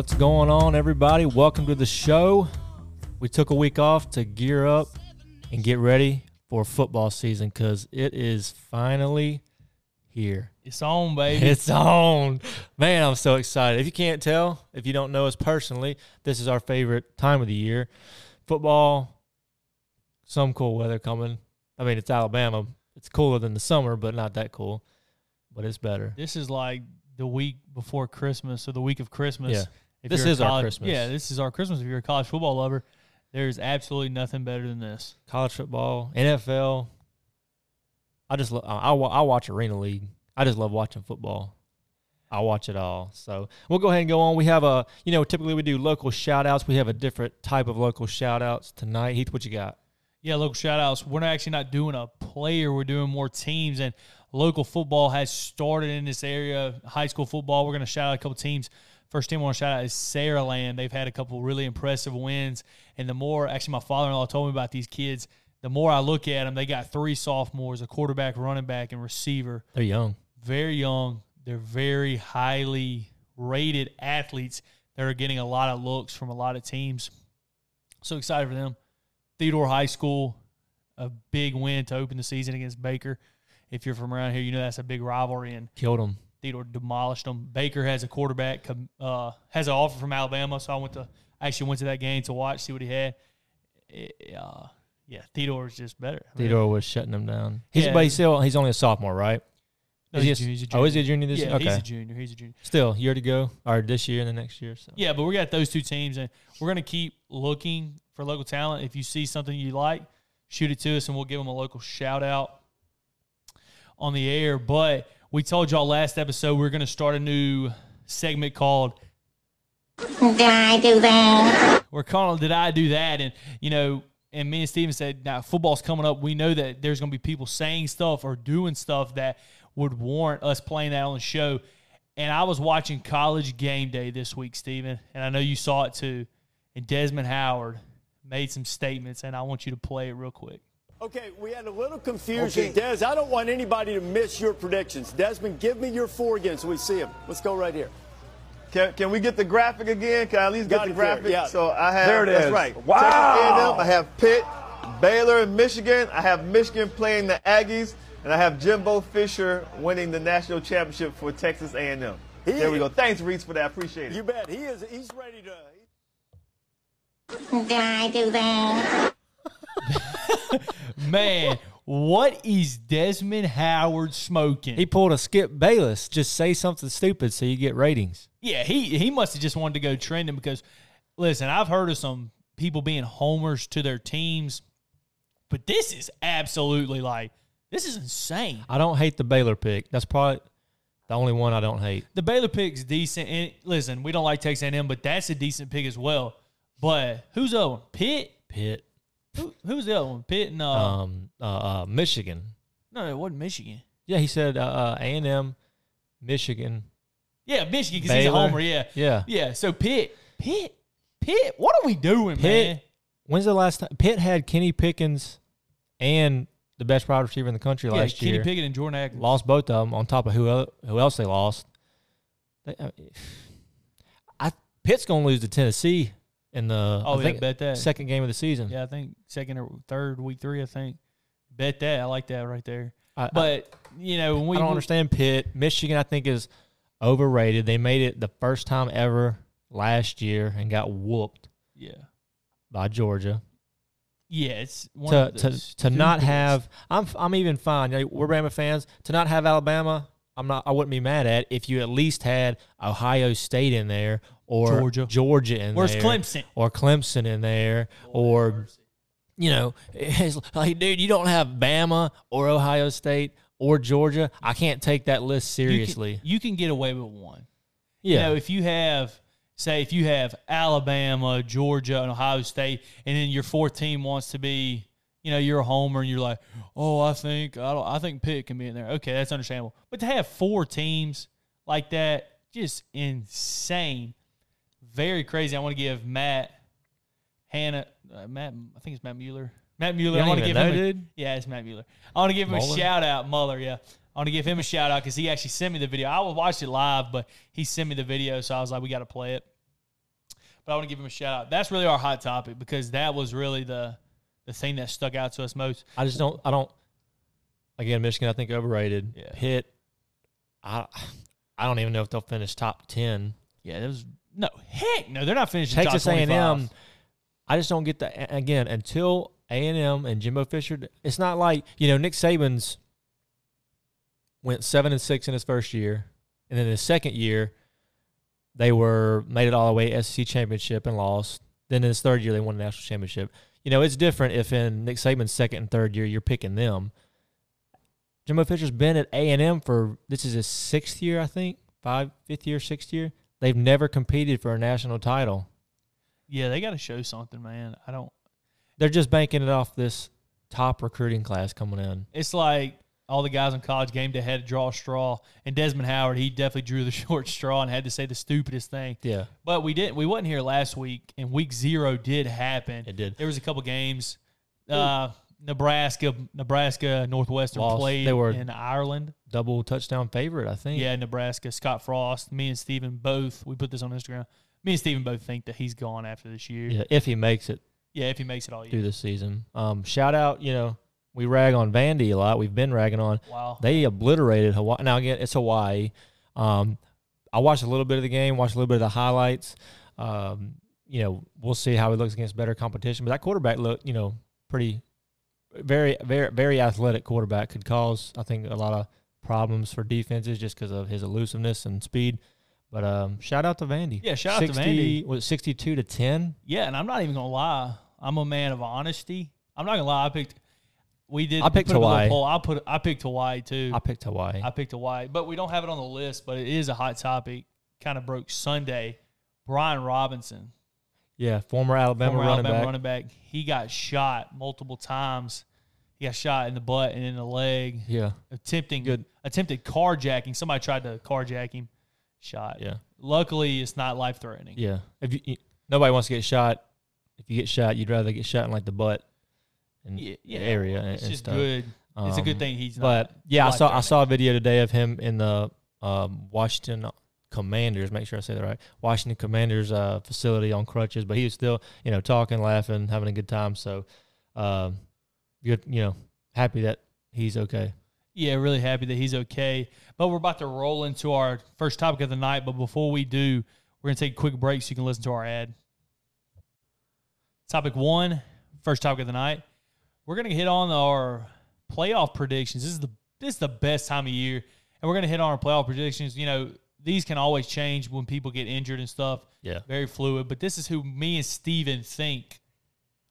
What's going on, everybody? Welcome to the show. We took a week off to gear up and get ready for football season because it is finally here. It's on, baby. It's on. Man, I'm so excited. If you can't tell, if you don't know us personally, this is our favorite time of the year. Football, some cool weather coming. I mean, it's Alabama. It's cooler than the summer, but not that cool. But it's better. this is like the week before Christmas or the week of Christmas. Yeah. If This is our Christmas. Yeah, this is our Christmas. If you're a college football lover, there's absolutely nothing better than this. College football, NFL. I just lo- I, I I watch Arena League. I just love watching football. I watch it all. So we'll go ahead and go on. We have a, you know, typically we do local shout outs. We have a different type of local shout outs tonight. Heath, what you got? Yeah, local shout outs. We're not actually not doing a player, we're doing more teams. And local football has started in this area. High school football, we're going to shout out a couple teams. First team I want to shout out is Saraland. They've had a couple really impressive wins. And the more, actually, my father in law told me about these kids. The more I look at them, they got three sophomores, a quarterback, running back, and receiver. They're young. Very young. They're very highly rated athletes that are getting a lot of looks from a lot of teams. So excited for them. Theodore High School, a big win to open the season against Baker. If you're from around here, you know that's a big rivalry, and Killed them. Theodore demolished them. Baker has a quarterback, uh, has an offer from Alabama, so I went to I actually went to that game to watch, see what he had. It- uh, yeah, Theodore is just better. I mean, Theodore was shutting them down. He's, Yeah. but he's still, he's only a sophomore, right? no, Is he's, a- a, he's a Oh, is he a junior. junior this yeah, year? Okay. he's a junior. He's a junior. Still, year to go, or this year and the next year. So. Yeah, but we got those two teams, and we're going to keep looking for local talent. If you see something you like, shoot it to us, and we'll give them a local shout out on the air. But we told y'all last episode we are going to start a new segment called Did I do that? we're calling did I do that? And you know, and me and Steven said, now football's coming up. We know that there's going to be people saying stuff or doing stuff that would warrant us playing that on the show. And I was watching College Game Day this week, Steven, and I know you saw it too. And Desmond Howard made some statements, and I want you to play it real quick. Okay, we had a little confusion. Des, I don't want anybody to miss your predictions. Desmond, give me your four again so we see them. Let's go right here. Can, can we get the graphic again? Can I at least Got get it the there, graphic? yeah. So I have. There it that's is. right. Wow. Texas A&M, I have Pitt, Baylor, and Michigan. I have Michigan playing the Aggies, and I have Jimbo Fisher winning the national championship for Texas A&M. He- there we go. Thanks, Rece, for that. Appreciate it. You bet. He is. He's ready to. Did I do that? Man, what is Desmond Howard smoking? He pulled a Skip Bayless. Just say something stupid so you get ratings. Yeah, he he must have just wanted to go trending because listen, I've heard of some people being homers to their teams, but this is absolutely like this is insane. I don't hate the Baylor pick. That's probably the only one I don't hate. The Baylor pick's decent, and listen, we don't like Texas A&M, but that's a decent pick as well. But who's the other one? Pitt. Pitt, Who, who's the other one? Pitt and uh, um, uh, uh, Michigan. no, it wasn't Michigan. Yeah, he said uh, uh, A&M, Michigan. Yeah, Michigan because he's a Baylor. homer. Yeah, Yeah. yeah. So Pitt, Pitt, Pitt. What are we doing, Pitt. man? When's the last time Pitt had Kenny Pickett and the best wide receiver in the country Yeah, last Kenny year? Pickett and Jordan Atkins. Lost both of them on top of who el- who else they lost. They, I, I Pitt's gonna lose to Tennessee in the Oh, I yeah, think bet that. second game of the season. Yeah, I think second or third week three. I think. Bet that I like that right there. I, I- But you know, when we I don't understand Pitt. Michigan, I think, is overrated. They made it the first time ever last year and got whooped Yeah, by Georgia. yeah. It's one To of to, to not have, I'm I'm even fine. You know, we're Bama fans. To not have Alabama, I'm not. I wouldn't be mad at if you at least had Ohio State in there or Georgia. Georgia in Where's there, Clemson? or Clemson in there, or you know, it's like, dude, you don't have Bama or Ohio State or Georgia. I can't take that list You can- seriously. You can, get away with one. yeah, You know, if you have, say, if you have Alabama, Georgia, and Ohio State, and then your fourth team wants to be, you know, you're a homer, and you're like, oh, I think I don't, I think Pitt can be in there. Okay, that's understandable. But to have four teams like that, just insane, very crazy. I want to give Matt Hannah, uh, Matt, I think it's Matt Mueller. Matt Mueller. I want to give know, him. A, dude? yeah, it's Matt Mueller. I want to give him Mueller? a shout out, Mueller. Yeah, I want to give him a shout out because he actually sent me the video. I watched it live, but he sent me the video, so I was like, we got to play it. but I want to give him a shout out. That's really our hot topic because that was really the the thing that stuck out to us most. I just don't. I don't. Again, Michigan, I think overrated. Yeah. Pitt, I, I don't even know if they'll finish top ten. Yeah, it was no heck no. They're not finishing Texas A and M. 25. I just don't get that. Again, until A and M and Jimbo Fisher, it's not like you know Nick Saban's went seven and six in his first year, and then his second year, they were made it all the way SEC championship and lost. Then in his third year, they won the national championship. You know, it's different if in Nick Saban's second and third year you're picking them. Jimbo Fisher's been at A and M for this is his sixth year, I think, five, fifth year, sixth year. They've never competed for a national title. Yeah, they got to show something, man. I don't. They're just banking it off this top recruiting class coming in. It's like all the guys on college game day had to draw a straw, and Desmond Howard he definitely drew the short straw and had to say the stupidest thing. Yeah, But we didn't. We wasn't here last week, and week zero did happen. it did. There was a couple games. Uh, Nebraska, Nebraska Northwestern Lost. played They were- in Ireland. Double touchdown favorite, I think. Yeah, Nebraska. Scott Frost, me and Steven both. We put this on Instagram. Me and Steven both think that he's gone after this year. Yeah, if he makes it Yeah, if he makes it all year. through this season. Um, shout out, you know, we rag on Vandy a lot. We've been ragging on. Wow. They obliterated Hawaii. Now again, it's Hawaii. Um, I watched a little bit of the game, watched a little bit of the highlights. Um, you know, we'll see how he looks against better competition. But that quarterback looked, you know, pretty, very, very, very athletic quarterback. Could cause, I think, a lot of problems for defenses just because of his elusiveness and speed. But um, shout out to Vandy. Yeah, shout out to Vandy. Was it sixty-two to ten? Yeah, and I'm not even gonna lie. I'm a man of honesty. I'm not gonna lie. I picked. We did. I picked put up a little Hawaii. Poll. I put. I picked Hawaii too. I picked Hawaii. I picked Hawaii, but we don't have it on the list. But it is a hot topic. Kind of broke Sunday. Brian Robinson, yeah, former Alabama former running Alabama back. running back, he got shot multiple times. He got shot in the butt and in the leg, Yeah, attempting Good. attempted carjacking. Somebody tried to carjack him. Shot. yeah, Luckily, it's not life threatening. yeah. If you, you- nobody wants to get shot, if you get shot, you'd rather get shot in like the butt and Yeah, yeah. area It's and just stuff. good. it's a good Um, thing he's not. But yeah, I saw I saw a video today of him in the um, Washington Commanders. Make sure I say that right. Washington Commanders uh, facility on crutches, but he was still you know talking, laughing, having a good time. So, um, good. You know, happy that he's okay. Yeah, really happy that he's okay. But we're about to roll into our first topic of the night. But before we do, we're going to take a quick break so you can listen to our ad. Topic one, first topic of the night. We're going to hit on our playoff predictions. This is the this is the best time of year, and we're going to hit on our playoff predictions. You know, these can always change when people get injured and stuff. Yeah. Very fluid. But this is who me and Steven think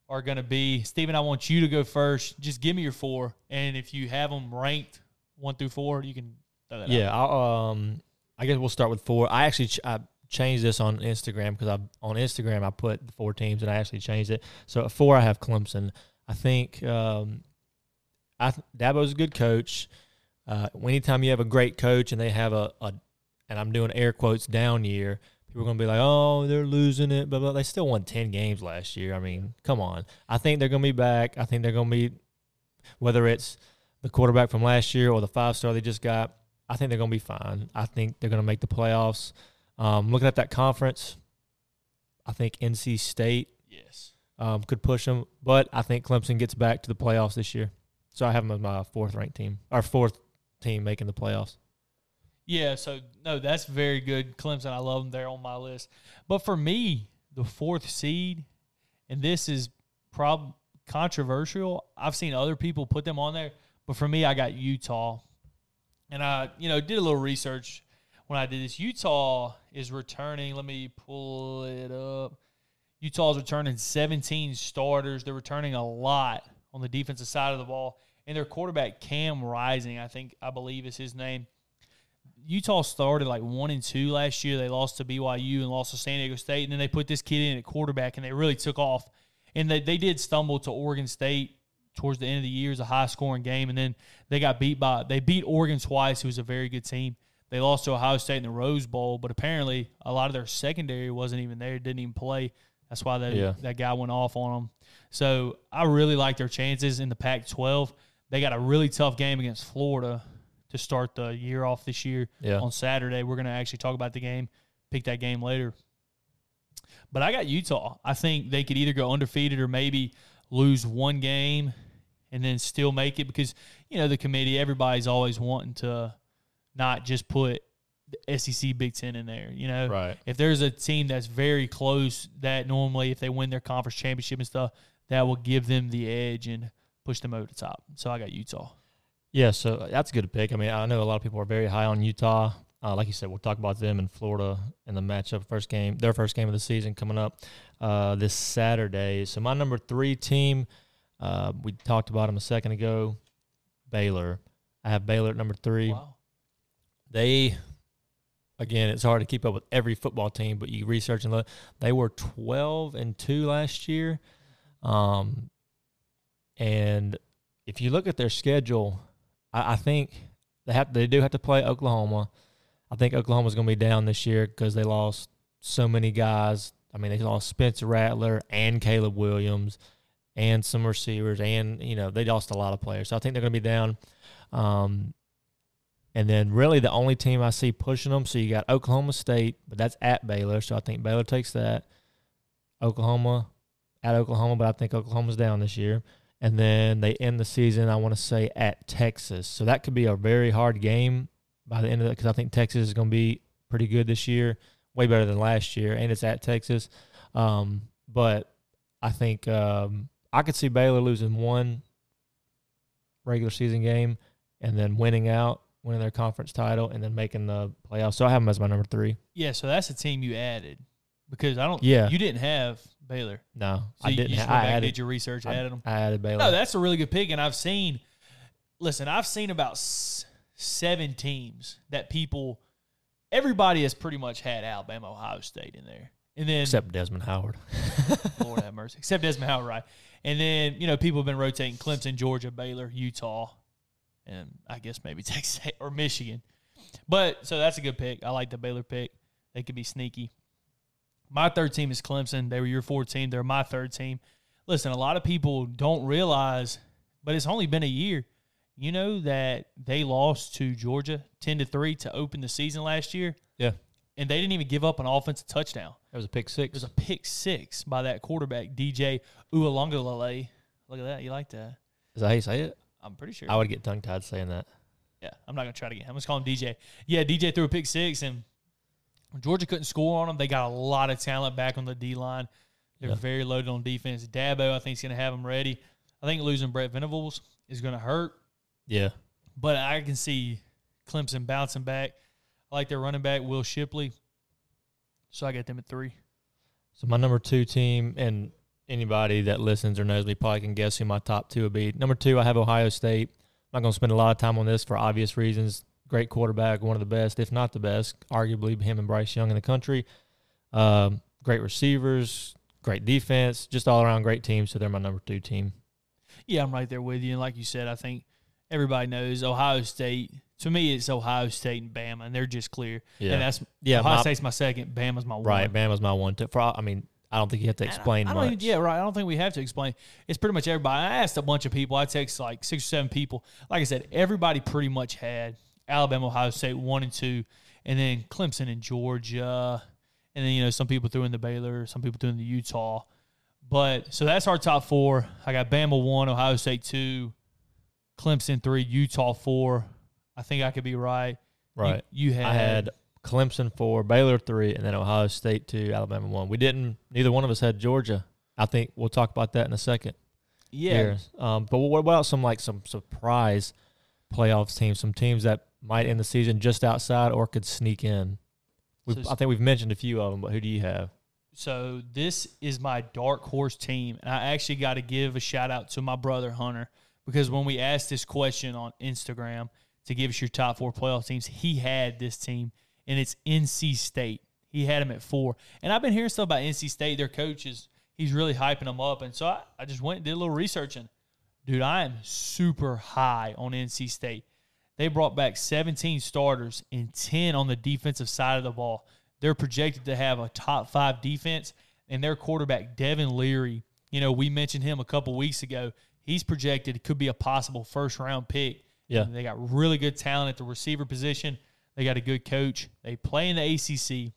are going to be. Steven, I want you to go first. Just give me your four. And if you have them ranked one through four, you can throw that out. Yeah, I'll, um, I guess we'll start with four. I actually ch- I changed this on Instagram because I on Instagram I put the four teams and I actually changed it. So at four I have Clemson. I think um, I th- Dabo's a good coach. Uh, anytime you have a great coach and they have a, a and I'm doing air quotes down year, people are gonna be like, oh, they're losing it, but they still won ten games last year. I mean, come on. I think they're gonna be back. I think they're gonna be whether it's the quarterback from last year or the five star they just got. I think they're going to be fine. I think they're going to make the playoffs. Um, looking at that conference, I think NC State Yes. um, could push them, but I think Clemson gets back to the playoffs this year. So I have them as my fourth ranked team, our fourth team making the playoffs. Yeah, so no, that's very good. Clemson, I love them. They're on my list. But for me, the fourth seed, and this is prob controversial. I've seen other people put them on there, but for me, I got Utah. And I, you know, did a little research when I did this. Utah is returning. Let me pull it up. Utah's returning 17 starters. They're returning a lot on the defensive side of the ball. And their quarterback, Cam Rising, I think, I believe is his name. Utah started like one and two last year. They lost to BYU and lost to San Diego State. And then they put this kid in at quarterback and they really took off. And they, they did stumble to Oregon State towards the end of the year as a high scoring game. And then they got beat by, they beat Oregon twice, who was a very good team. They lost to Ohio State in the Rose Bowl, but apparently a lot of their secondary wasn't even there, didn't even play. That's why they, Yeah. that guy went off on them. So I really like their chances in the Pac 12. They got a really tough game against Florida to start the year off this year Yeah. on Saturday. We're going to actually talk about the game, pick that game later. But I got Utah. I think they could either go undefeated or maybe lose one game and then still make it because you know the committee, everybody's always wanting to not just put the SEC Big Ten in there. You know, Right. if there's a team that's very close, that normally if they win their conference championship and stuff, that will give them the edge and push them over the top. So I got Utah. Yeah, so that's a good pick. I mean, I know a lot of people are very high on Utah. Uh, like you said, we'll talk about them in Florida in the matchup first game, their first game of the season coming up uh, this Saturday. So my number three team, uh, we talked about them a second ago, Baylor. I have Baylor at number three. Wow. They, again, it's hard to keep up with every football team, but you research and look, they were twelve and two last year. Um, and if you look at their schedule, I, I think they have they do have to play Oklahoma. I think Oklahoma's going to be down this year because they lost so many guys. I mean, they lost Spencer Rattler and Caleb Williams and some receivers, and you know they lost a lot of players. So I think they're going to be down. Um, and then really the only team I see pushing them. So you got Oklahoma State, but that's at Baylor. So I think Baylor takes that. Oklahoma at Oklahoma, but I think Oklahoma's down this year. And then they end the season, I want to say, at Texas. So that could be a very hard game by the end of it because I think Texas is going to be pretty good this year, way better than last year, and it's at Texas. Um, but I think um, I could see Baylor losing one regular season game and then winning out, winning their conference title, and then making the playoffs. So I have them as my number three. Yeah, so that's a team you added because I don't. Yeah. you didn't have Baylor. No, So I you- didn't. You I added, did your research, I, added them. I added Baylor. No, that's a really good pick, and I've seen. Listen, I've seen about s- seven teams that people, everybody has pretty much had Alabama, Ohio State in there, and then except Desmond Howard. Lord have mercy, except Desmond Howard, right? And then you know people have been rotating Clemson, Georgia, Baylor, Utah, and I guess maybe Texas or Michigan. But so that's a good pick. I like the Baylor pick. They could be sneaky. My third team is Clemson. They were your fourth team. They're my third team. Listen, a lot of people don't realize, but it's only been a year. You know that they lost to Georgia ten to three to open the season last year, yeah, and they didn't even give up an offensive touchdown. that was a pick six. It was a pick six by that quarterback, DJ Uiagalelei. Look at that. You like that? Is that how you say it? I'm pretty sure. I would get tongue tied saying that. yeah, I'm not going to try again. I'm to call him DJ. Yeah, DJ threw a pick six, and Georgia couldn't score on them. They got a lot of talent back on the D line. They're Yeah. very loaded on defense. Dabo, I think, is going to have them ready. I think losing Brent Venables is going to hurt, Yeah, but I can see Clemson bouncing back. I like their running back, Will Shipley. So I got them at three. So my number two team, and anybody that listens or knows me probably can guess who my top two would be. Number two, I have Ohio State. I'm not going to spend a lot of time on this for obvious reasons. Great quarterback, one of the best, if not the best, arguably him and Bryce Young in the country. Um, great receivers, great defense, just all around great team. So they're my number two team. Yeah, I'm right there with you. And like you said, I think everybody knows Ohio State. To me, it's Ohio State and Bama, and they're just clear. Yeah. And that's Yeah, Ohio my- State's my second. Bama's my one. Right. Bama's my one. To, for I mean, I don't think you have to I- explain I don't much. even- yeah, right. I don't think we have to explain. It's pretty much everybody. I asked a bunch of people. I text like six or seven people. Like I said, everybody pretty much had Alabama, Ohio State one and two, and then Clemson and Georgia, and then you know some people threw in the Baylor, some people threw in the Utah. But so that's our top four. I got Bama one, Ohio State two, Clemson three, Utah four. I think I could be right. Right. You, had I had Clemson four, Baylor three, and then Ohio State two, Alabama one. We didn't. Neither one of us had Georgia. I think we'll talk about that in a second. yeah. Um, but what about some like some surprise playoffs teams? Some teams that might end the season just outside or could sneak in. We've, So- I think we've mentioned a few of them, but who do you have? So this is my dark horse team, and I actually got to give a shout out to my brother Hunter because when we asked this question on Instagram to give us your top four playoff teams, he had this team, and it's NC State. He had them at four, and I've been hearing stuff about NC State. Their coaches, he's really hyping them up, and so I, I just went and did a little research, and dude, I am super high on NC State. They brought back 17 starters and 10 on the defensive side of the ball. They're projected to have a top five defense, and their quarterback, Devin Leary, you know, we mentioned him a couple weeks ago. He's projected could be a possible first round pick. Yeah. And they got really good talent at the receiver position. They got a good coach. They play in the ACC.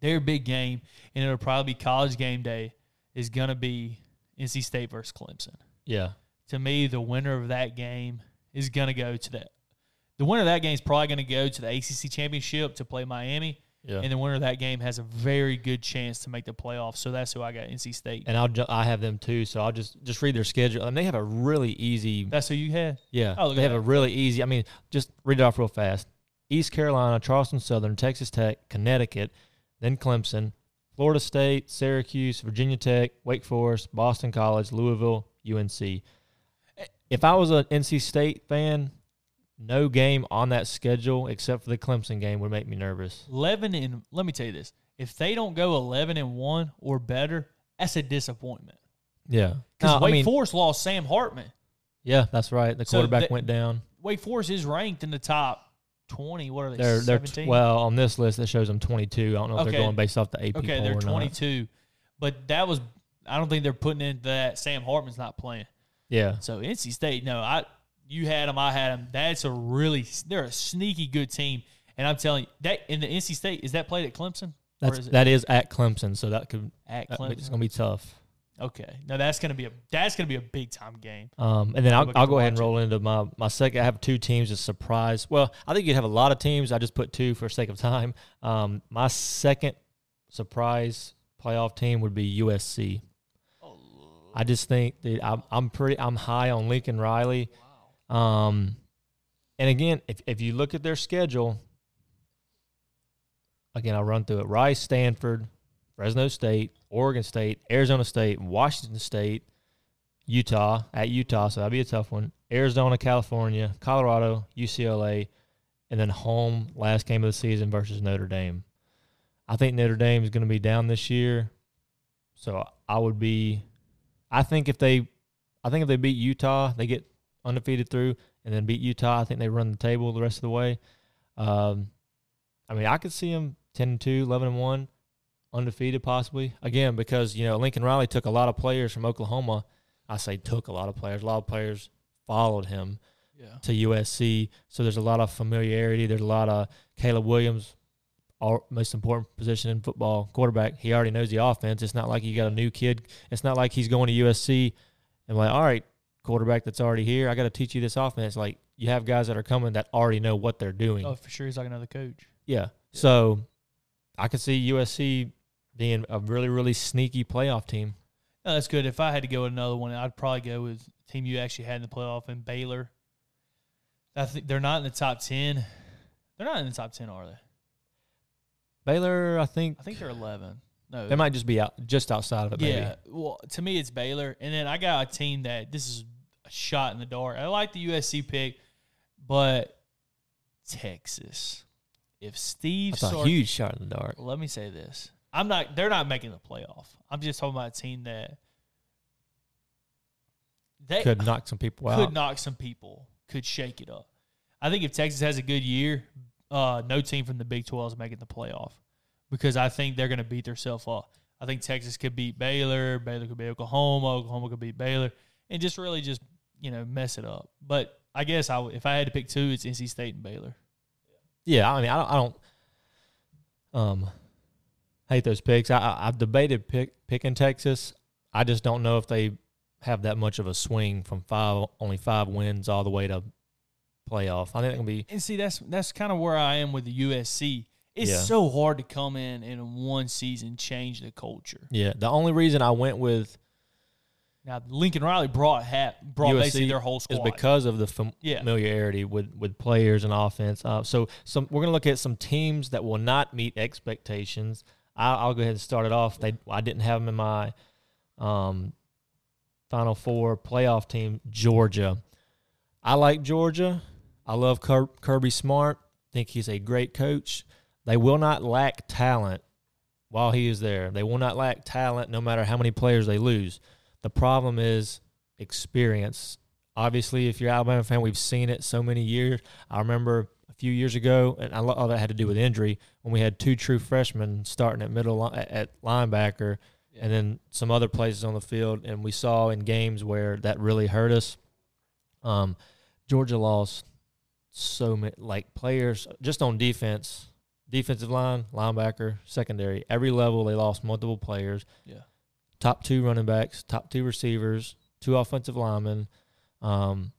their big game, and it'll probably be college game day, is going to be NC State versus Clemson. Yeah. To me, the winner of that game is going to go to that. The winner of that game is probably going to go to the ACC championship to play Miami, Yeah. and the winner of that game has a very good chance to make the playoffs. So that's who I got, NC State. and I'll ju- I have them too, so I'll just just read their schedule. And they have a really easy That's who you had. Yeah, Oh, they have a really easy. I mean, just read it off real fast. East Carolina, Charleston Southern, Texas Tech, Connecticut, then Clemson, Florida State, Syracuse, Virginia Tech, Wake Forest, Boston College, Louisville, UNC. If I was an NC State fan, no game on that schedule except for the Clemson game would make me nervous. 11 and let me tell you this: if they don't go 11 and one or better, that's a disappointment. Yeah, Because No, I Wake mean, Forest lost Sam Hartman. yeah, that's right. The So quarterback went down. Wake Forest is ranked in the top 20. What are they? They're they're t- well on this list that shows them twenty two. I don't know if Okay. they're going based off the AP okay, poll they're not. 22. But that was I don't think they're putting into that Sam Hartman's not playing. Yeah, So NC State, no, I you had them, I had them. That's a really they're a sneaky good team, and I'm telling you that in the NC State is that played at Clemson That's is that is at Clemson, so that could at that- it's gonna be tough. Okay, no, that's gonna be a that's gonna be a big time game. Um, and then I'll, I'll go ahead and watch it. roll into my my second. I have two teams as surprise. Well, I think you'd have a lot of teams. I just put two for sake of time. Um, my second surprise playoff team would be USC. I just think that I'm, I'm pretty I'm high on Lincoln Riley. Um, and again, if if you look at their schedule, again I'll run through it: Rice, Stanford, Fresno State, Oregon State, Arizona State, Washington State, Utah at Utah, so that'd be a tough one. Arizona, California, Colorado, UCLA, and then home last game of the season versus Notre Dame. I think Notre Dame is going to be down this year, so I would be. I think if they, I think if they beat Utah, they get undefeated through, and then beat Utah. I think they run the table the rest of the way. Um, I mean, I could see them 10 and 2, 11 and 1, undefeated possibly. Again, because, you know, Lincoln Riley took a lot of players from Oklahoma. I say took a lot of players. A lot of players followed him Yeah. to USC. So there's a lot of familiarity. There's a lot of Caleb Williams, our most important position in football, quarterback. He already knows the offense. It's not like you got a new kid. It's not like he's going to USC and like, all right, quarterback that's already here, I got to teach you this offense. Like you have guys that are coming that already know what they're doing. Oh, for sure, he's like another coach. Yeah. So I could see USC being a really, really sneaky playoff team. No, that's good. If I had to go with another one, I'd probably go with team you actually had in the playoff in Baylor. I think they're not in the top ten. They're not in the top ten, are they? Baylor, I think, I think they're eleven. No, they might just be out just outside of it. Maybe. Yeah. Well, to me, it's Baylor, and then I got a team that this is a shot in the dark. I like the USC pick, but Texas. If Steve That's a huge shot in the dark. let me say this: I'm not. They're not making the playoff. I'm just talking about a team that they Could knock some people could out. Could knock some people, could shake it up. I think if Texas has a good year, uh, no team from the Big 12 is making the playoff because I think they're going to beat themselves up. I think Texas could beat Baylor, Baylor could beat Oklahoma, Oklahoma could beat Baylor, and just really just you know mess it up. But I guess I if I had to pick two, it's NC State and Baylor. Yeah, I mean, I don't, I don't um, hate those picks. I, I've debated pick, picking Texas. I just don't know if they have that much of a swing from five, only five wins all the way to playoff. I think it can be. And see, that's that's kind of where I am with the USC. It's Yeah. so hard to come in and in one season change the culture. Yeah, the only reason I went with Now Lincoln Riley brought hat brought basically their whole squad is because of the fam- Yeah. familiarity with, with players and offense. Uh, so some we're gonna look at some teams that will not meet expectations. I, I'll go ahead and start it off. They I didn't have them in my um, Final Four playoff team. Georgia. I like Georgia. I love Kirby Smart. I think he's a great coach. They will not lack talent while he is there. They will not lack talent no matter how many players they lose. The problem is experience. Obviously, if you're an Alabama fan, we've seen it so many years. I remember a few years ago, and a lot of that had to do with injury when we had two true freshmen starting at middle at linebacker, and then some other places on the field, and we saw in games where that really hurt us. Um, Georgia lost so many like players just on defense defensive line, linebacker, secondary, every level they lost multiple players. Yeah. Top two running backs, top two receivers, two offensive linemen. Um,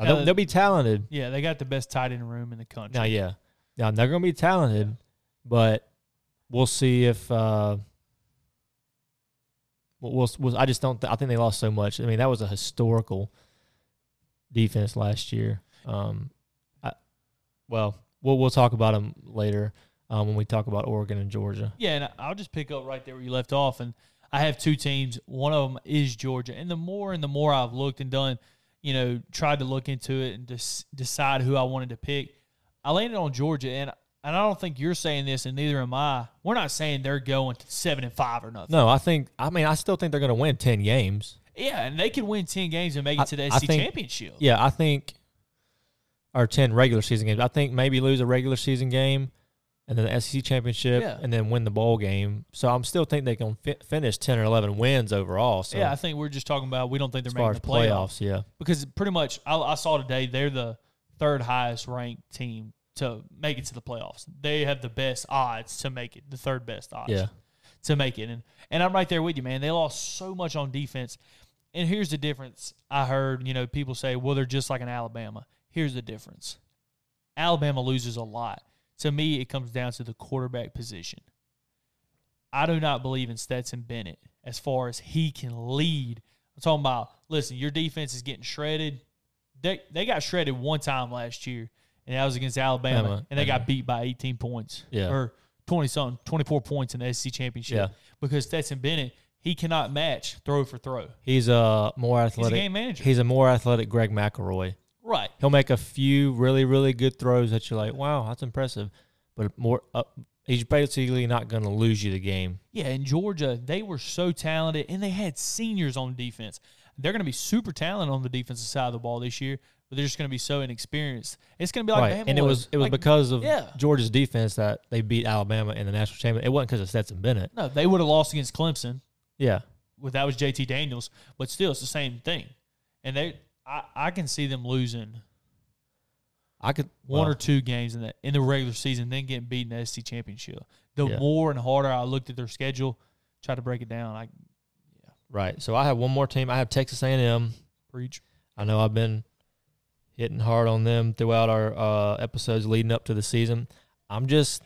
Now, they'll, they'll be talented. Yeah, they got the best tight end room in the country. Now, yeah, now they're going to be talented, but we'll see if. Uh, we'll, we'll, I just don't. Th- I think they lost so much. I mean, that was a historical defense last year. Um, well, we'll we'll talk about them later um, when we talk about Oregon and Georgia. Yeah, and I'll just pick up right there where you left off. And I have two teams. One of them is Georgia. And the more and the more I've looked and done, you know, tried to look into it and just decide who I wanted to pick, I landed on Georgia. And and I don't think you're saying this, and neither am I. We're not saying they're going to seven and five or nothing. No, I think. I mean, I still think they're going to win ten games. Yeah, and they could win ten games and make I- it to the I SC think- championship. Yeah, I think, or ten regular season games. I think maybe lose a regular season game, and then the SEC championship, Yeah. and then win the bowl game. So I'm still think they can fi- finish ten or eleven wins overall. So Yeah, I think we're just talking about we don't think they're as far as making the playoffs. playoffs, yeah, because pretty much I, I saw today they're the third highest ranked team to make it to the playoffs. They have the best odds to make it, the third best odds yeah, to make it. And and I'm right there with you, man. They lost so much on defense. And here's the difference. I heard, you know, people say, well, they're just like an Alabama. Here's the difference. Alabama loses a lot. To me, it comes down to the quarterback position. I do not believe in Stetson Bennett as far as he can lead. I'm talking about, listen, your defense is getting shredded. They they got shredded one time last year, and that was against Alabama, Alabama, and they got beat by 18 points. Yeah. Or 20 something, 24 points in the SEC championship. Yeah. Because Stetson Bennett, he cannot match throw for throw. he's a more He's a athletic. game manager. He's a more athletic Greg McElroy. Right. He'll make a few really really good throws that you're like, wow, that's impressive. But more, uh, he's basically not going to lose you the game. Yeah, in Georgia, they were so talented and they had seniors on defense. They're going to be super talented on the defensive side of the ball this year, but they're just going to be so inexperienced. It's going to be like right, and it was it was Like, because of yeah. Georgia's defense that they beat Alabama in the national championship. It wasn't because of Stetson Bennett. no, they would have lost against Clemson. Yeah, well, that was JT Daniels, but still, it's the same thing. And they, I, I can see them losing I could one well, or two games in the in the regular season, then getting beaten in the SC championship. The Yeah. more and harder I looked at their schedule, tried to break it down. I yeah. right. So I have one more team. I have Texas A&M. preach. I know I've been hitting hard on them throughout our uh, episodes leading up to the season. I'm just,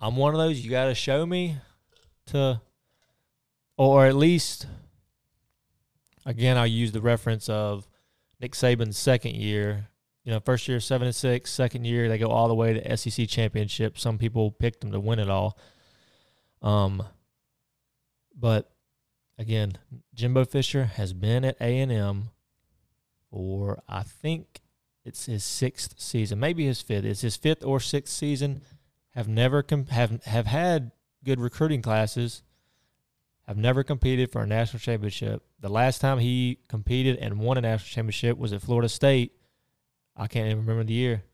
I'm one of those you got to show me to, or at least, again, I'll use the reference of Nick Saban's second year. You know, first year seven and six, second year they go all the way to SEC championship. Some people picked them to win it all. Um, but again, Jimbo Fisher has been at A and M for I think it's his sixth season, maybe his fifth. It's his fifth or sixth season. Have never com- have have had good recruiting classes. Have never competed for a national championship. The last time he competed and won a national championship was at Florida State. I can't even remember the year.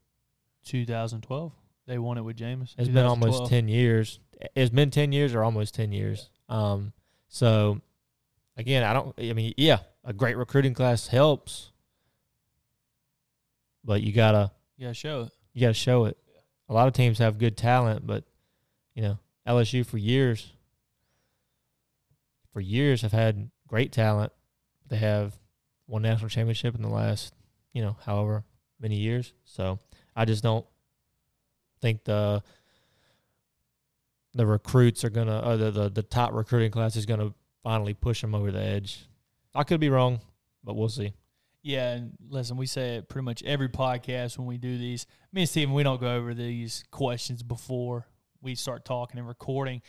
2012, they won it with Jameis. It's been almost ten years. It's been ten years or almost ten years. Um, so again, I don't. I mean, yeah, a great recruiting class helps, but you gotta Yeah, show it. you gotta show it. A lot of teams have good talent, but you know, LSU for years, for years have had great talent. They have one national championship in the last, you know, however many years. So I just don't think the the recruits are gonna, or the the, the top recruiting class is gonna finally push them over the edge. I could be wrong, but we'll see. Yeah, and listen, we say it pretty much every podcast when we do these. Me and Steven, we don't go over these questions before we start talking and recording.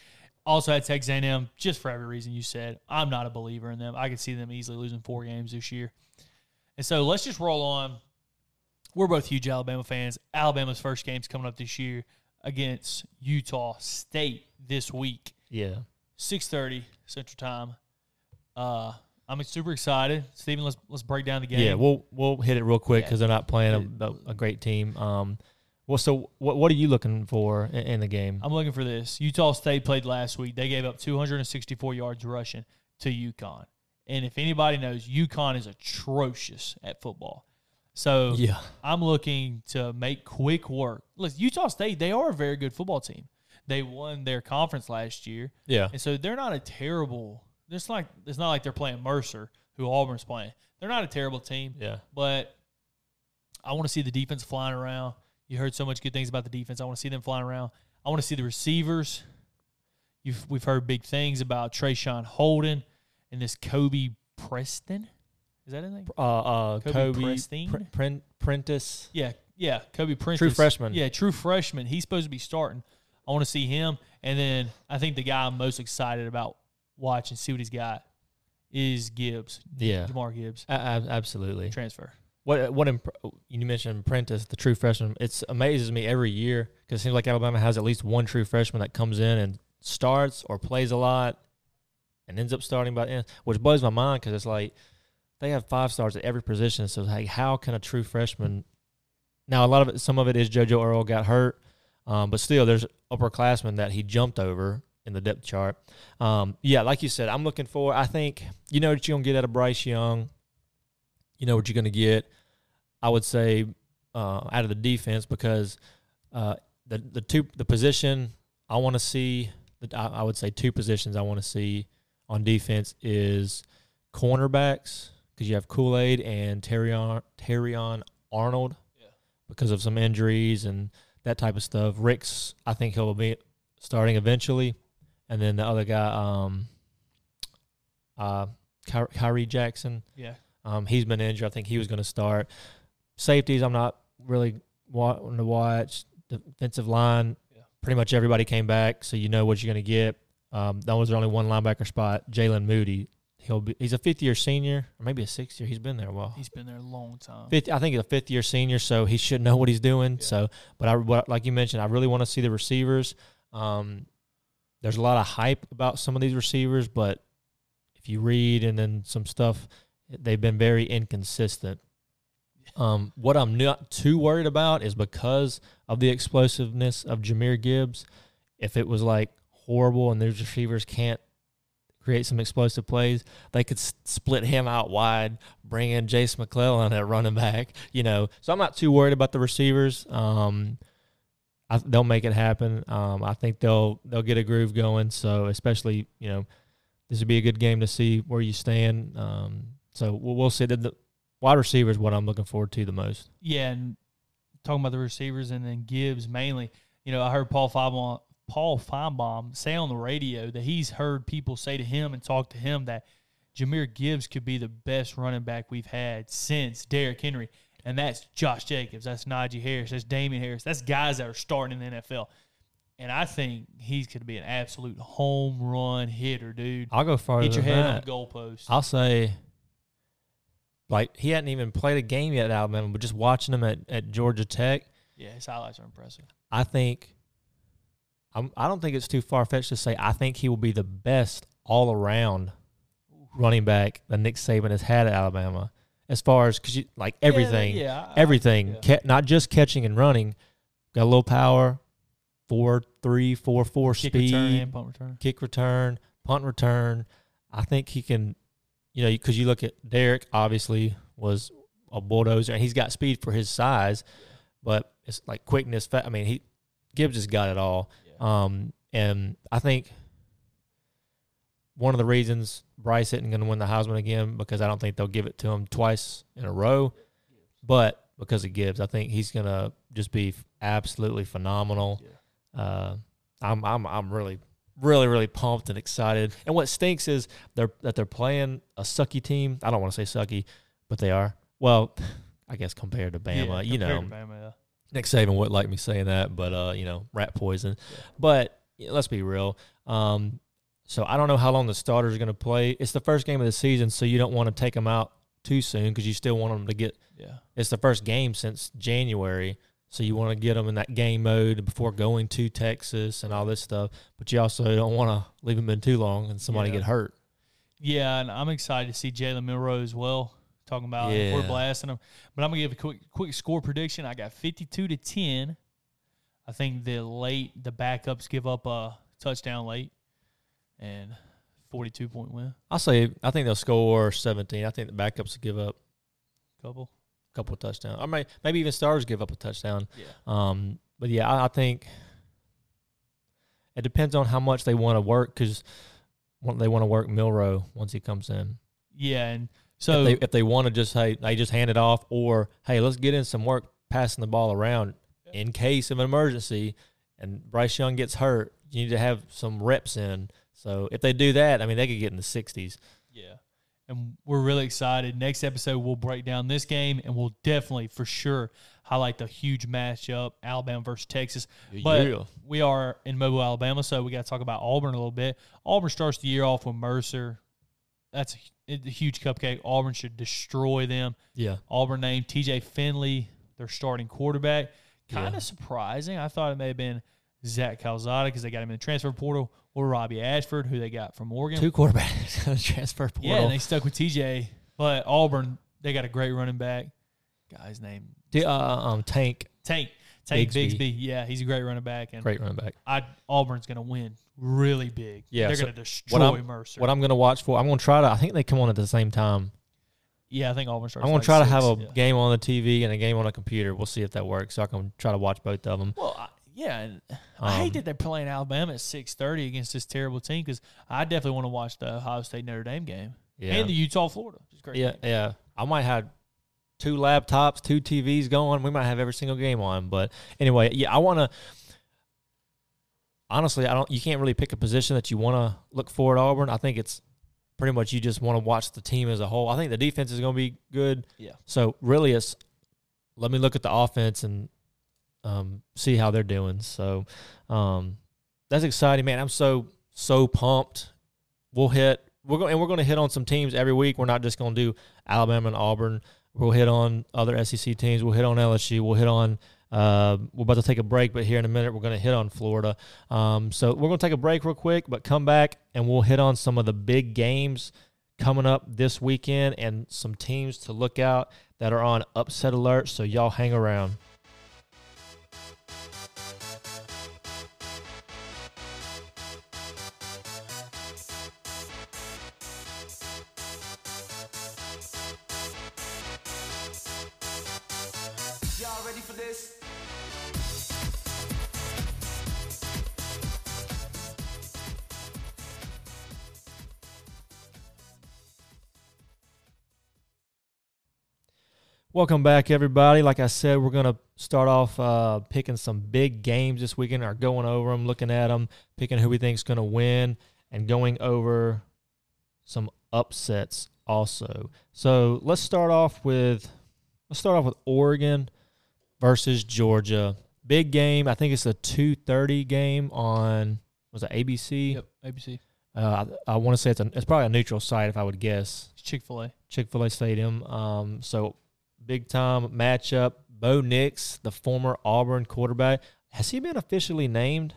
Also at Texas A&M, just for every reason you said, I'm not a believer in them. I could see them easily losing four games this year. And so let's just roll on. We're both huge Alabama fans. Alabama's first game's coming up this year against Utah State this week. Yeah. 6.30 Central Time. Uh, I'm super excited. Steven, let's let's break down the game. Yeah, we'll we'll hit it real quick Yeah. because they're not playing a, a, a great team. Um, well, so what what are you looking for in, in the game? I'm looking for this. Utah State played last week. They gave up 264 yards rushing to UConn. And if anybody knows, UConn is atrocious at football. So Yeah. I'm looking to make quick work. Look, Utah State, they are a very good football team. They won their conference last year. Yeah. And so they're not a terrible. It's like it's not like they're playing Mercer, who Auburn's playing. They're not a terrible team. Yeah. But I want to see the defense flying around. You heard so much good things about the defense. I want to see them flying around. I want to see the receivers. You've, we've heard big things about Traeshon Holden and this Kobe Preston. Is that anything? Uh, uh, Kobe Kobe, Prestine? Pr- Pren- Prentice. Yeah, yeah, Kobe Prince. True freshman. Yeah, true freshman. He's supposed to be starting. I want to see him, and then I think the guy I'm most excited about watching, see what he's got, is Gibbs. Yeah. Jahmyr Gibbs A- absolutely. transfer. What what imp- you mentioned Prentice, the true freshman. It amazes me every year because it seems like Alabama has at least one true freshman that comes in and starts or plays a lot and ends up starting by the end, which blows my mind because it's like they have five stars at every position. So like, how can a true freshman? Now a lot of it, some of it is JoJo Earle got hurt, um, but still there's upperclassmen that he jumped over in the depth chart. Um, yeah, like you said, I'm looking for. I think you know what you're gonna get out of Bryce Young. You know what you're gonna get. I would say uh, out of the defense because uh, the the two the position I want to see. The, I, would say two positions I want to see on defense is cornerbacks because you have Kool Aid and Terrion Terrion Arnold because of some injuries and that type of stuff. Rick's I think he'll be starting eventually, and then the other guy, um, uh, Ky- Khyree Jackson. Yeah. Um, he's been injured. I think he was going to start. Safeties, I'm not really wanting to watch. Defensive line, Yeah. pretty much everybody came back, so you know what you're going to get. Um, that was only one linebacker spot. Jaylen Moody, he'll be. He's a fifth year senior, or maybe a sixth year. He's been there a while. He's been there a long time. Fifth, I think he's a fifth year senior, so he should know what he's doing. Yeah. So, but I, what, like you mentioned, I really want to see the receivers. Um, there's a lot of hype about some of these receivers, but if you read and then some stuff, they've been very inconsistent. Um, what I'm not too worried about is because of the explosiveness of Jahmyr Gibbs. If it was like horrible and those receivers can't create some explosive plays, they could s- split him out wide, bring in Jase McClellan at running back. You know, so I'm not too worried about the receivers. Um, I, they'll make it happen. Um, I think they'll they'll get a groove going. So especially you know, this would be a good game to see where you stand. Um, so we'll, we'll see. The, the wide receiver is what I'm looking forward to the most. Yeah, and talking about the receivers and then Gibbs mainly. You know, I heard Paul Finebaum, Paul Finebaum say on the radio that he's heard people say to him and talk to him that Jahmyr Gibbs could be the best running back we've had since Derrick Henry. And that's Josh Jacobs. That's Najee Harris. That's Damien Harris. That's guys that are starting in the NFL. And I think he's going to be an absolute home run hitter, dude. I'll go farther Hit your than head that. on the goalpost. I'll say, like he hadn't even played a game yet at Alabama, but just watching him at, at Georgia Tech, yeah, his highlights are impressive. I think I'm, I don't think it's too far fetched to say I think he will be the best all around running back that Nick Saban has had at Alabama, as far as because you, like everything, Yeah, yeah, I- everything, yeah. ca- not just catching and running, got a little power, four three four four Kick speed, return and punt return. kick return, punt return. I think he can, you know, because you look at Derrick, obviously was a bulldozer, and he's got speed for his size, but it's like quickness. I mean, he Gibbs has got it all. Um, and I think one of the reasons Bryce isn't going to win the Heisman again because I don't think they'll give it to him twice in a row, but because of Gibbs, I think he's going to just be absolutely phenomenal. Uh, I'm I'm I'm really really really pumped and excited. And what stinks is they're that they're playing a sucky team. I don't want to say sucky, but they are. Well, I guess compared to Bama, Yeah, you know, Bama, yeah. Nick Saban wouldn't like me saying that, but uh, you know, rat poison. But let's be real. Um, so I don't know how long the starters are going to play. It's the first game of the season, so you don't want to take them out too soon because you still want them to get. Yeah. It's the first game since January, so you want to get them in that game mode before going to Texas and all this stuff. But you also don't want to leave them in too long and somebody Yeah. get hurt. Yeah, and I'm excited to see Jalen Milroe as well. Talking about if we're blasting them, but I'm gonna give a quick quick score prediction. I got 52 to 10. I think the late the backups give up a touchdown late, and 42 point win. I'll say I think they'll score 17. I think the backups will give up a Couple. A couple of touchdowns. Or may, maybe even Stars give up a touchdown. Yeah. Um, but yeah, I, I think it depends on how much they want to work because they want to work Milroe once he comes in. Yeah, and so if they, if they want to just hey they just hand it off or hey let's get in some work passing the ball around in case of an emergency and Bryce Young gets hurt you need to have some reps in so if they do that I mean they could get in the 60s yeah. And we're really excited. Next episode, we'll break down this game and we'll definitely, for sure, highlight the huge matchup Alabama versus Texas. But Yeah. we are in Mobile, Alabama, so we got to talk about Auburn a little bit. Auburn starts the year off with Mercer. That's a, a huge cupcake. Auburn should destroy them. yeah Auburn named TJ Finley their starting quarterback. Kind of Yeah. surprising. I thought it may have been Zach Calzada because they got him in the transfer portal, or Robbie Ashford, who they got from Oregon. two quarterbacks in the transfer portal Yeah, and they stuck with TJ. But Auburn, they got a great running back. Guy's name T- uh, um, Tank Tank. Tank Bigsby. Bigsby. Yeah, he's a great running back, and great running back I Auburn's gonna win really big. Yeah, they're so gonna what destroy I'm- Mercer. what I'm gonna watch for I'm gonna try to I think they come on at the same time yeah, I think Auburn starts. I'm gonna like try to have a yeah. game on the TV and a game on a computer we'll see if that works so I can try to watch both of them Well, I, yeah, and I hate Um, that they're playing Alabama at six thirty against this terrible team because I definitely want to watch the Ohio State Notre Dame game yeah and the Utah Florida. Which is great. Yeah, yeah. I might have two laptops, two TVs going. We might have every single game on. But anyway, yeah, I want to. Honestly, I don't. You can't really pick a position that you want to look for at Auburn. I think it's pretty much you just want to watch the team as a whole. I think the defense is going to be good. Yeah. So really, it's let me look at the offense and um, see how they're doing. So um, that's exciting, man. I'm so so pumped. We'll hit. We're going and we're going to hit on some teams every week. We're not just going to do Alabama and Auburn. We'll hit on other SEC teams. We'll hit on LSU. We'll hit on. Uh, we're about to take a break, but here in a minute we're going to hit on Florida. Um, so we're going to take a break real quick, but come back and we'll hit on some of the big games coming up this weekend and some teams to look out that are on upset alert. So y'all hang around. Welcome back, everybody. Like I said, we're going to start off uh, picking some big games this weekend, or going over them, looking at them, picking who we think is going to win, and going over some upsets also. So let's start off with let's start off with Oregon versus Georgia. Big game. I think it's a two thirty game on was it ABC? Yep. ABC. Uh, I, I want to say it's a, it's probably a neutral site if I would guess. Chick Fil A. Chick Fil A Stadium. Um, so big time matchup. Bo Nix, the former Auburn quarterback, has he been officially named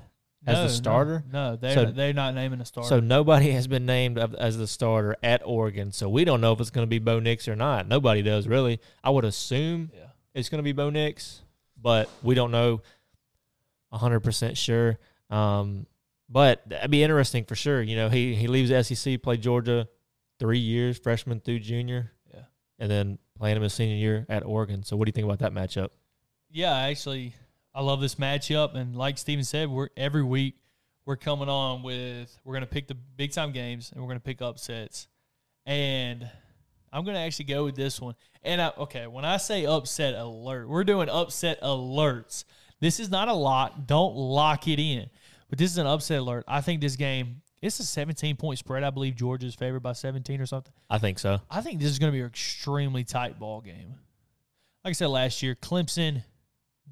as the starter? No, no they're So- not, they're not naming a starter. So nobody has been named as the starter at Oregon. So we don't know if it's going to be Bo Nix or not. Nobody does really. I would assume yeah. it's going to be Bo Nix, but we don't know 100% sure. Um, but that'd be interesting for sure. You know, he, he leaves the SEC, played Georgia three years, freshman through junior, Yeah. and then playing him his senior year at Oregon. So what do you think about that matchup? Yeah, actually, I love this matchup, and like Steven said, we're every week we're coming on with we're gonna pick the big time games and we're gonna pick upsets, and I'm gonna actually go with this one. And I, okay, when I say upset alert, we're doing upset alerts. This is not a lock. Don't lock it in, but this is an upset alert. I think this game. It's a 17 point spread. I believe Georgia's favored by 17 or something. I think so. I think this is going to be an extremely tight ball game. Like I said last year, Clemson,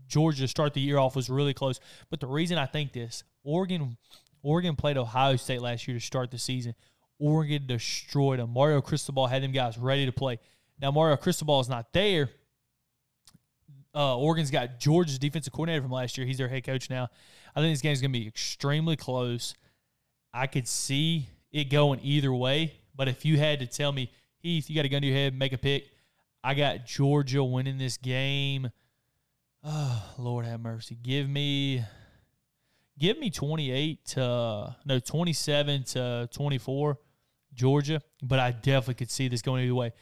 Georgia to start the year off was really close. But the reason I think this, Oregon, Oregon played Ohio State last year to start the season. Oregon destroyed them. Mario Cristobal had them guys ready to play. Now Mario Cristobal is not there. Uh, Oregon's got Georgia's defensive coordinator from last year. He's their head coach now. I think this game is going to be extremely close. I could see it going either way, but if you had to tell me, Heath, you got a gun to your head, make a pick. I got Georgia winning this game. Oh, Lord have mercy. Give me give me 28 to no 27 to 24 Georgia, but I definitely could see this going either way.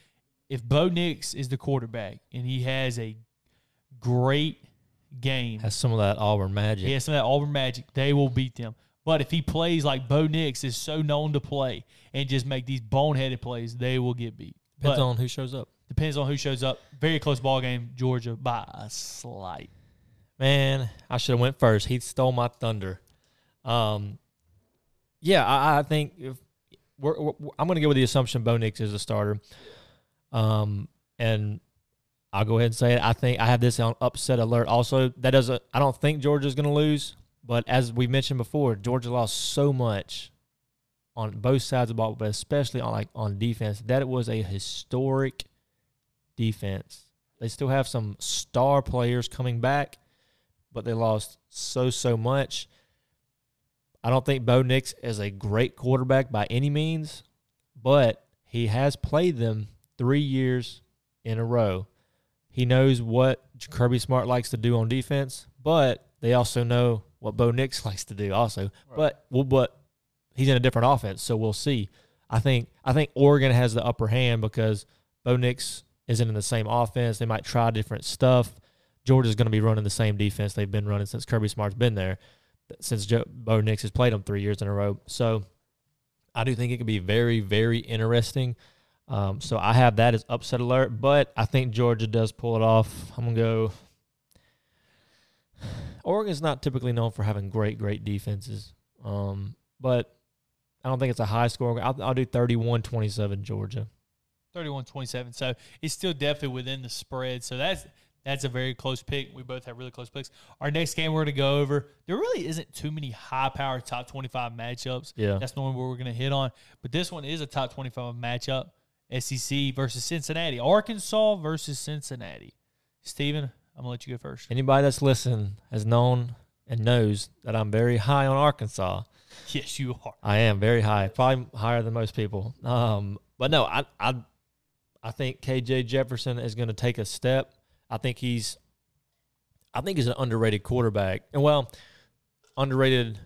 if Bo Nix is the quarterback and he has a great game, Has some of that Auburn magic. he has some of that Auburn magic, they will beat them. But if he plays like Bo Nix is so known to play and just make these boneheaded plays, they will get beat. Depends But on who shows up. depends on who shows up. Very close ball game, Georgia by a slight. Man, I should have went first. He stole my thunder. Um, yeah, I, I think if we're, we're- I'm going to go with the assumption Bo Nix is a starter. Um, and I'll go ahead and say it. I think I have this on upset alert. Also, that doesn't. I don't think Georgia's going to lose. But as we mentioned before, Georgia lost so much on both sides of the ball, but especially on like on defense. That it was a historic defense. They still have some star players coming back, but they lost so so much. I don't think Bo Nix is a great quarterback by any means, but he has played them three years in a row. He knows what Kirby Smart likes to do on defense, but they also know what Bo Nix likes to do also. But well, but he's in a different offense, so we'll see. I think I think Oregon has the upper hand because Bo Nix isn't in the same offense. They might try different stuff. Georgia's going to be running the same defense they've been running since Kirby Smart's been there, since Joe, Bo Nix has played them three years in a row. So I do think it could be very, very interesting. Um, so I have that as upset alert, but I think Georgia does pull it off. I'm gonna go. Oregon's not typically known for having great, great defenses, um, but I don't think it's a high score. I'll, I'll do 31-27 Georgia. 31-27. So it's still definitely within the spread. So that's that's a very close pick. We both have really close picks. Our next game we're going to go over. There really isn't too many high power top 25 matchups. Yeah. That's normally what we're going to hit on. But this one is a top 25 matchup. SEC versus Cincinnati. Arkansas versus Cincinnati. Steven, I'm going to let you go first. Anybody that's listened has known and knows that I'm very high on Arkansas. Yes, you are. I am very high, probably higher than most people. Um, but no, I I I think KJ Jefferson is going to take a step. I think he's I think he's an underrated quarterback. And well, underrated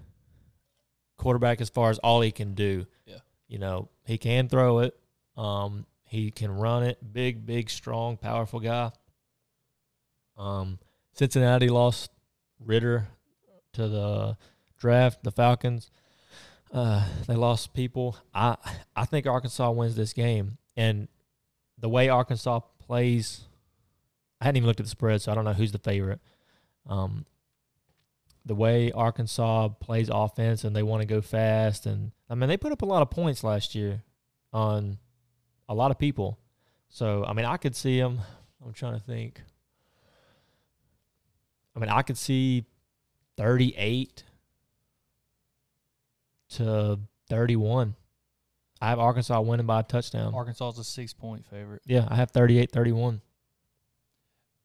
quarterback as far as all he can do. Yeah. You know, he can throw it. Um, he can run it. Big, big, strong, powerful guy. Um, Cincinnati lost Ridder to the draft, the Falcons. Uh, they lost people. I I think Arkansas wins this game, and the way Arkansas plays, I hadn't even looked at the spread, so I don't know who's the favorite. Um, the way Arkansas plays offense and they want to go fast, and I mean they put up a lot of points last year on a lot of people. So I mean I could see them. I'm trying to think. I mean I could see 38 to 31. I have Arkansas winning by a touchdown. Arkansas is a six point favorite. Yeah, I have 38 31.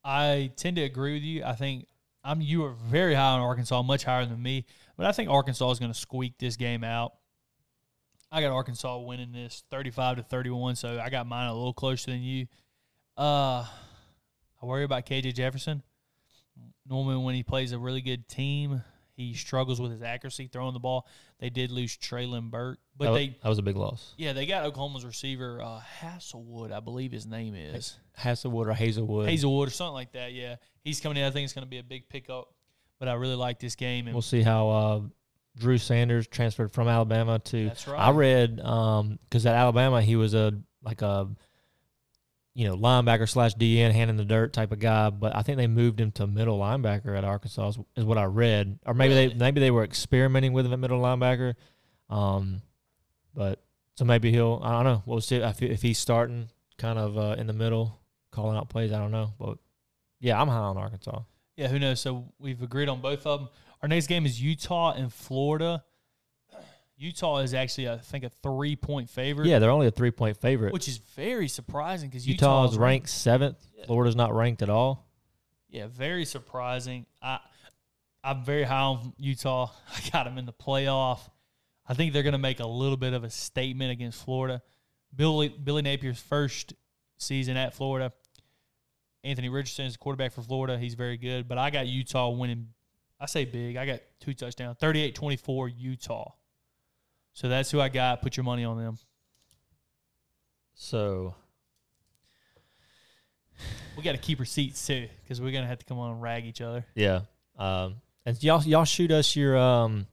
I tend to agree with you. I think I'm you are very high on Arkansas, much higher than me. But I think Arkansas is going to squeak this game out. I got Arkansas winning this 35 to 31, so I got mine a little closer than you. Uh I worry about KJ Jefferson. Normally when he plays a really good team, he struggles with his accuracy throwing the ball. They did lose Treylon Burke, but that, they that was a big loss. yeah, they got Oklahoma's receiver uh Haselwood, I believe his name is. Haselwood or Hazelwood. Hazelwood or something like that. Yeah, he's coming in. I think it's going to be a big pickup. But I really like this game. And We'll see how uh, Drew Sanders transferred from Alabama to. That's right. I read because at Alabama he was a like a you know linebacker slash DN hand in the dirt type of guy, but I think they moved him to middle linebacker at Arkansas is, is what I read, or maybe they maybe they were experimenting with him at middle linebacker. Um, but so maybe he'll I don't know. We'll see if, if he's starting kind of uh, in the middle, calling out plays. I don't know, but yeah, I'm high on Arkansas. yeah, who knows? So we've agreed on both of them. Our next game is Utah and Florida. Utah is actually, I think, a three point favorite. Yeah, they're only a three point favorite. which is very surprising because Utah Utah is ranked seventh. Florida's not ranked at all. Yeah, very surprising. I I'm very high on Utah. I got them in the playoff. I think they're going to make a little bit of a statement against Florida. Billy Billy Napier's first season at Florida. Anthony Richardson is the quarterback for Florida. He's very good, but I got Utah winning. I say big. I got two touchdowns. 38-24 Utah. So that's who I got. Put your money on them. So We got to keep receipts too, because we're gonna have to come on and rag each other. Yeah. Um, and y'all y'all shoot us your um.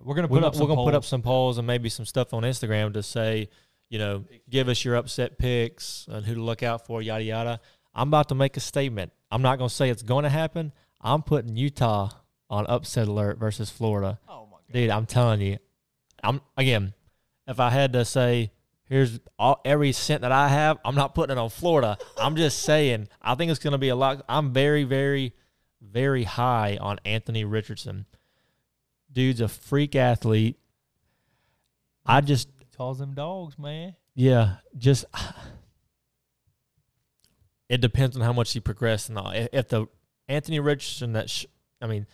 We're gonna We're put gonna, up. Some we're gonna put up polls. some polls and maybe some stuff on Instagram to say, you know, give us your upset picks and who to look out for, yada yada. I'm about to make a statement. I'm not gonna say it's going to happen. I'm putting Utah on upset alert versus Florida. Oh my god. Dude, I'm telling you, I'm again. If I had to say, here's all every cent that I have, I'm not putting it on Florida. I'm just saying, I think it's going to be a lot. I'm very, very, very high on Anthony Richardson. Dude's a freak athlete. I just, Calls them dogs, man. yeah, just. It depends on how much he progressed and all. If if the Anthony Richardson that, sh- I mean,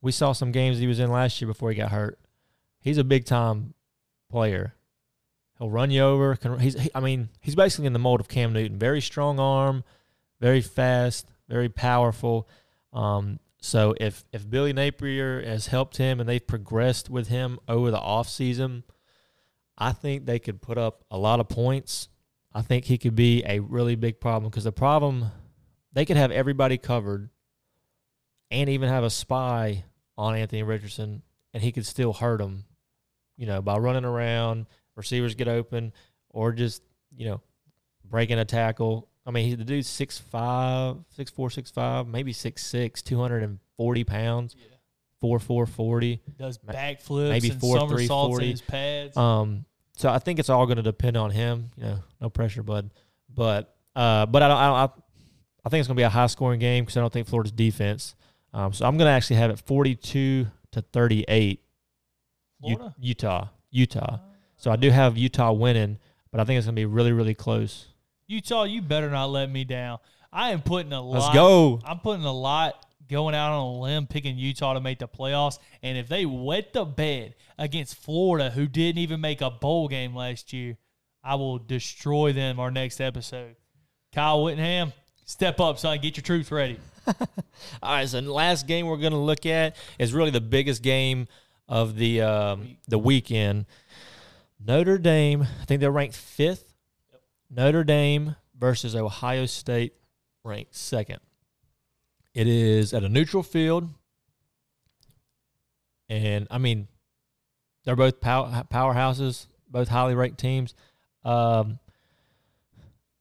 we saw some games he was in last year before he got hurt. He's a big time player. He'll run you over. Can, he's, he, I mean, he's basically in the mold of Cam Newton. Very strong arm, very fast, very powerful. Um, so if if Billy Napier has helped him and they've progressed with him over the offseason, I think they could put up a lot of points. I think he could be a really big problem because the problem they could have everybody covered and even have a spy on Anthony Richardson and he could still hurt him, you know, by running around, receivers get open, or just, you know, breaking a tackle. I mean, he, the dude's 6'5, 6'4, 6'5, maybe 6'6, 240 pounds, four four forty. Does Ma- backflips maybe and 4'3", somersaults 40. in his pads. Um, so I think it's all going to depend on him. You know, no pressure, bud. But uh, but I don't. I, don't, I, I think it's going to be a high scoring game because I don't think Florida's defense. Um, so I'm going to actually have it 42 to 38. U- Florida? Utah, Utah. So I do have Utah winning, but I think it's going to be really really close. Utah, you better not let me down. I am putting a lot. Let's go. I'm putting a lot going out on a limb, picking Utah to make the playoffs. And if they wet the bed against Florida, who didn't even make a bowl game last year, I will destroy them our next episode. Kyle Whittingham, step up, son. Get your troops ready. All right, so the last game we're going to look at is really the biggest game of the um, the weekend. Notre Dame, I think they're ranked fifth. Notre Dame versus Ohio State, ranked second. It is at a neutral field, and I mean, they're both power, powerhouses, both highly ranked teams. Um,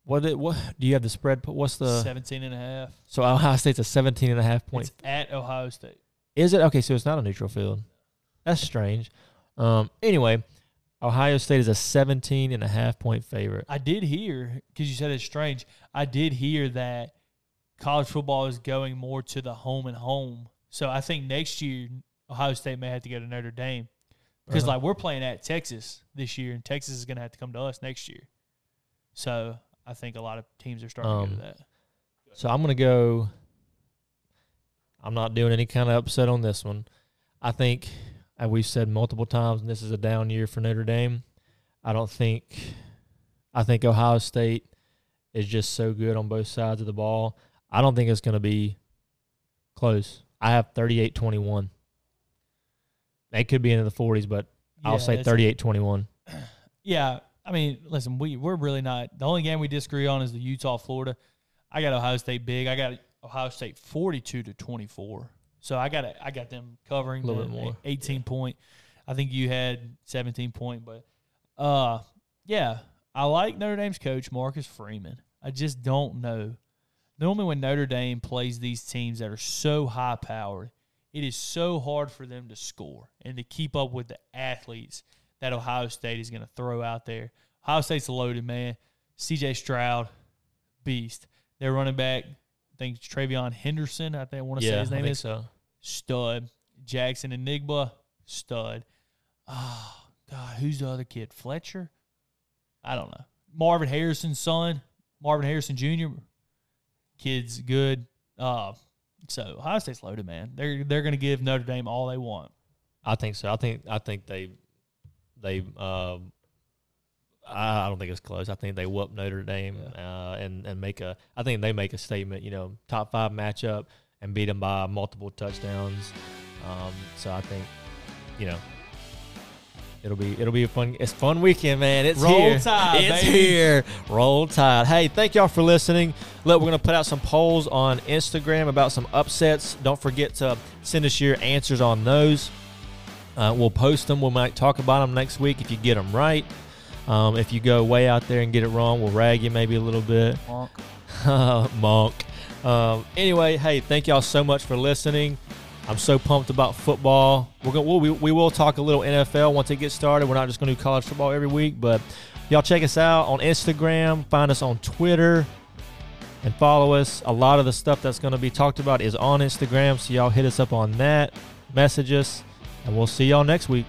what it, what do you have the spread? What's the 17 and a half. so Ohio State's a 17 and a half point. It's at Ohio State. Is it? Okay, so it's not a neutral field. That's strange. Um, anyway, Ohio State is a 17 and a half point favorite. I did hear, because you said it's strange, I did hear that college football is going more to the home and home. So I think next year, Ohio State may have to go to Notre Dame. Because, Uh-huh. like, we're playing at Texas this year, and Texas is going to have to come to us next year. So I think a lot of teams are starting to go Um, to that. So I'm going to go. I'm not doing any kind of upset on this one. I think, and we've said multiple times, and this is a down year for Notre Dame. I don't think, I think Ohio State is just so good on both sides of the ball. I don't think it's going to be close. I have 38 21. They could be into the 40s, but I'll say that's- 38 21. Yeah, I mean, listen, we we're really not. The only game we disagree on is the Utah Florida. I got Ohio State big. I got Ohio State forty two to twenty four. So I got I got them covering A little the bit more. eighteen point. I think you had seventeen point, but uh, yeah, I like Notre Dame's coach Marcus Freeman. I just don't know. Normally, when Notre Dame plays these teams that are so high powered, it is so hard for them to score and to keep up with the athletes that Ohio State is going to throw out there. Ohio State's loaded, man. CJ Stroud, beast. Their running back, I think TreVeyon Henderson. I think I want to say Yeah, his I name think is so. Stud. Jackson Enigma, stud. Oh God, who's the other kid? Fletcher? I don't know. Marvin Harrison's son, Marvin Harrison Jr. Kid's good. Uh, so Ohio State's loaded, man. They're they're going to give Notre Dame all they want. I think so. I think I think they they um I I don't think it's close. I think they whoop Notre Dame uh, and and make a. I think they make a statement. You know, top five matchup and beat them by multiple touchdowns. Um, so I think, you know, It'll be it'll be a fun it's a fun weekend, man. It's Roll here. Tide, it's baby. here. Roll Tide. Hey, thank y'all for listening. Look, we're gonna put out some polls on Instagram about some upsets. Don't forget to send us your answers on those. Uh, we'll post them. We might talk about them next week if you get them right. Um, if you go way out there and get it wrong, we'll rag you maybe a little bit. Monk. Monk. Um, anyway, hey, thank y'all so much for listening. I'm so pumped about football. We're going we'll, we, we will talk a little NFL once it gets started. We're not just going to do college football every week, but y'all check us out on Instagram, find us on Twitter, and follow us. A lot of the stuff that's going to be talked about is on Instagram, so y'all hit us up on that, message us, and we'll see y'all next week.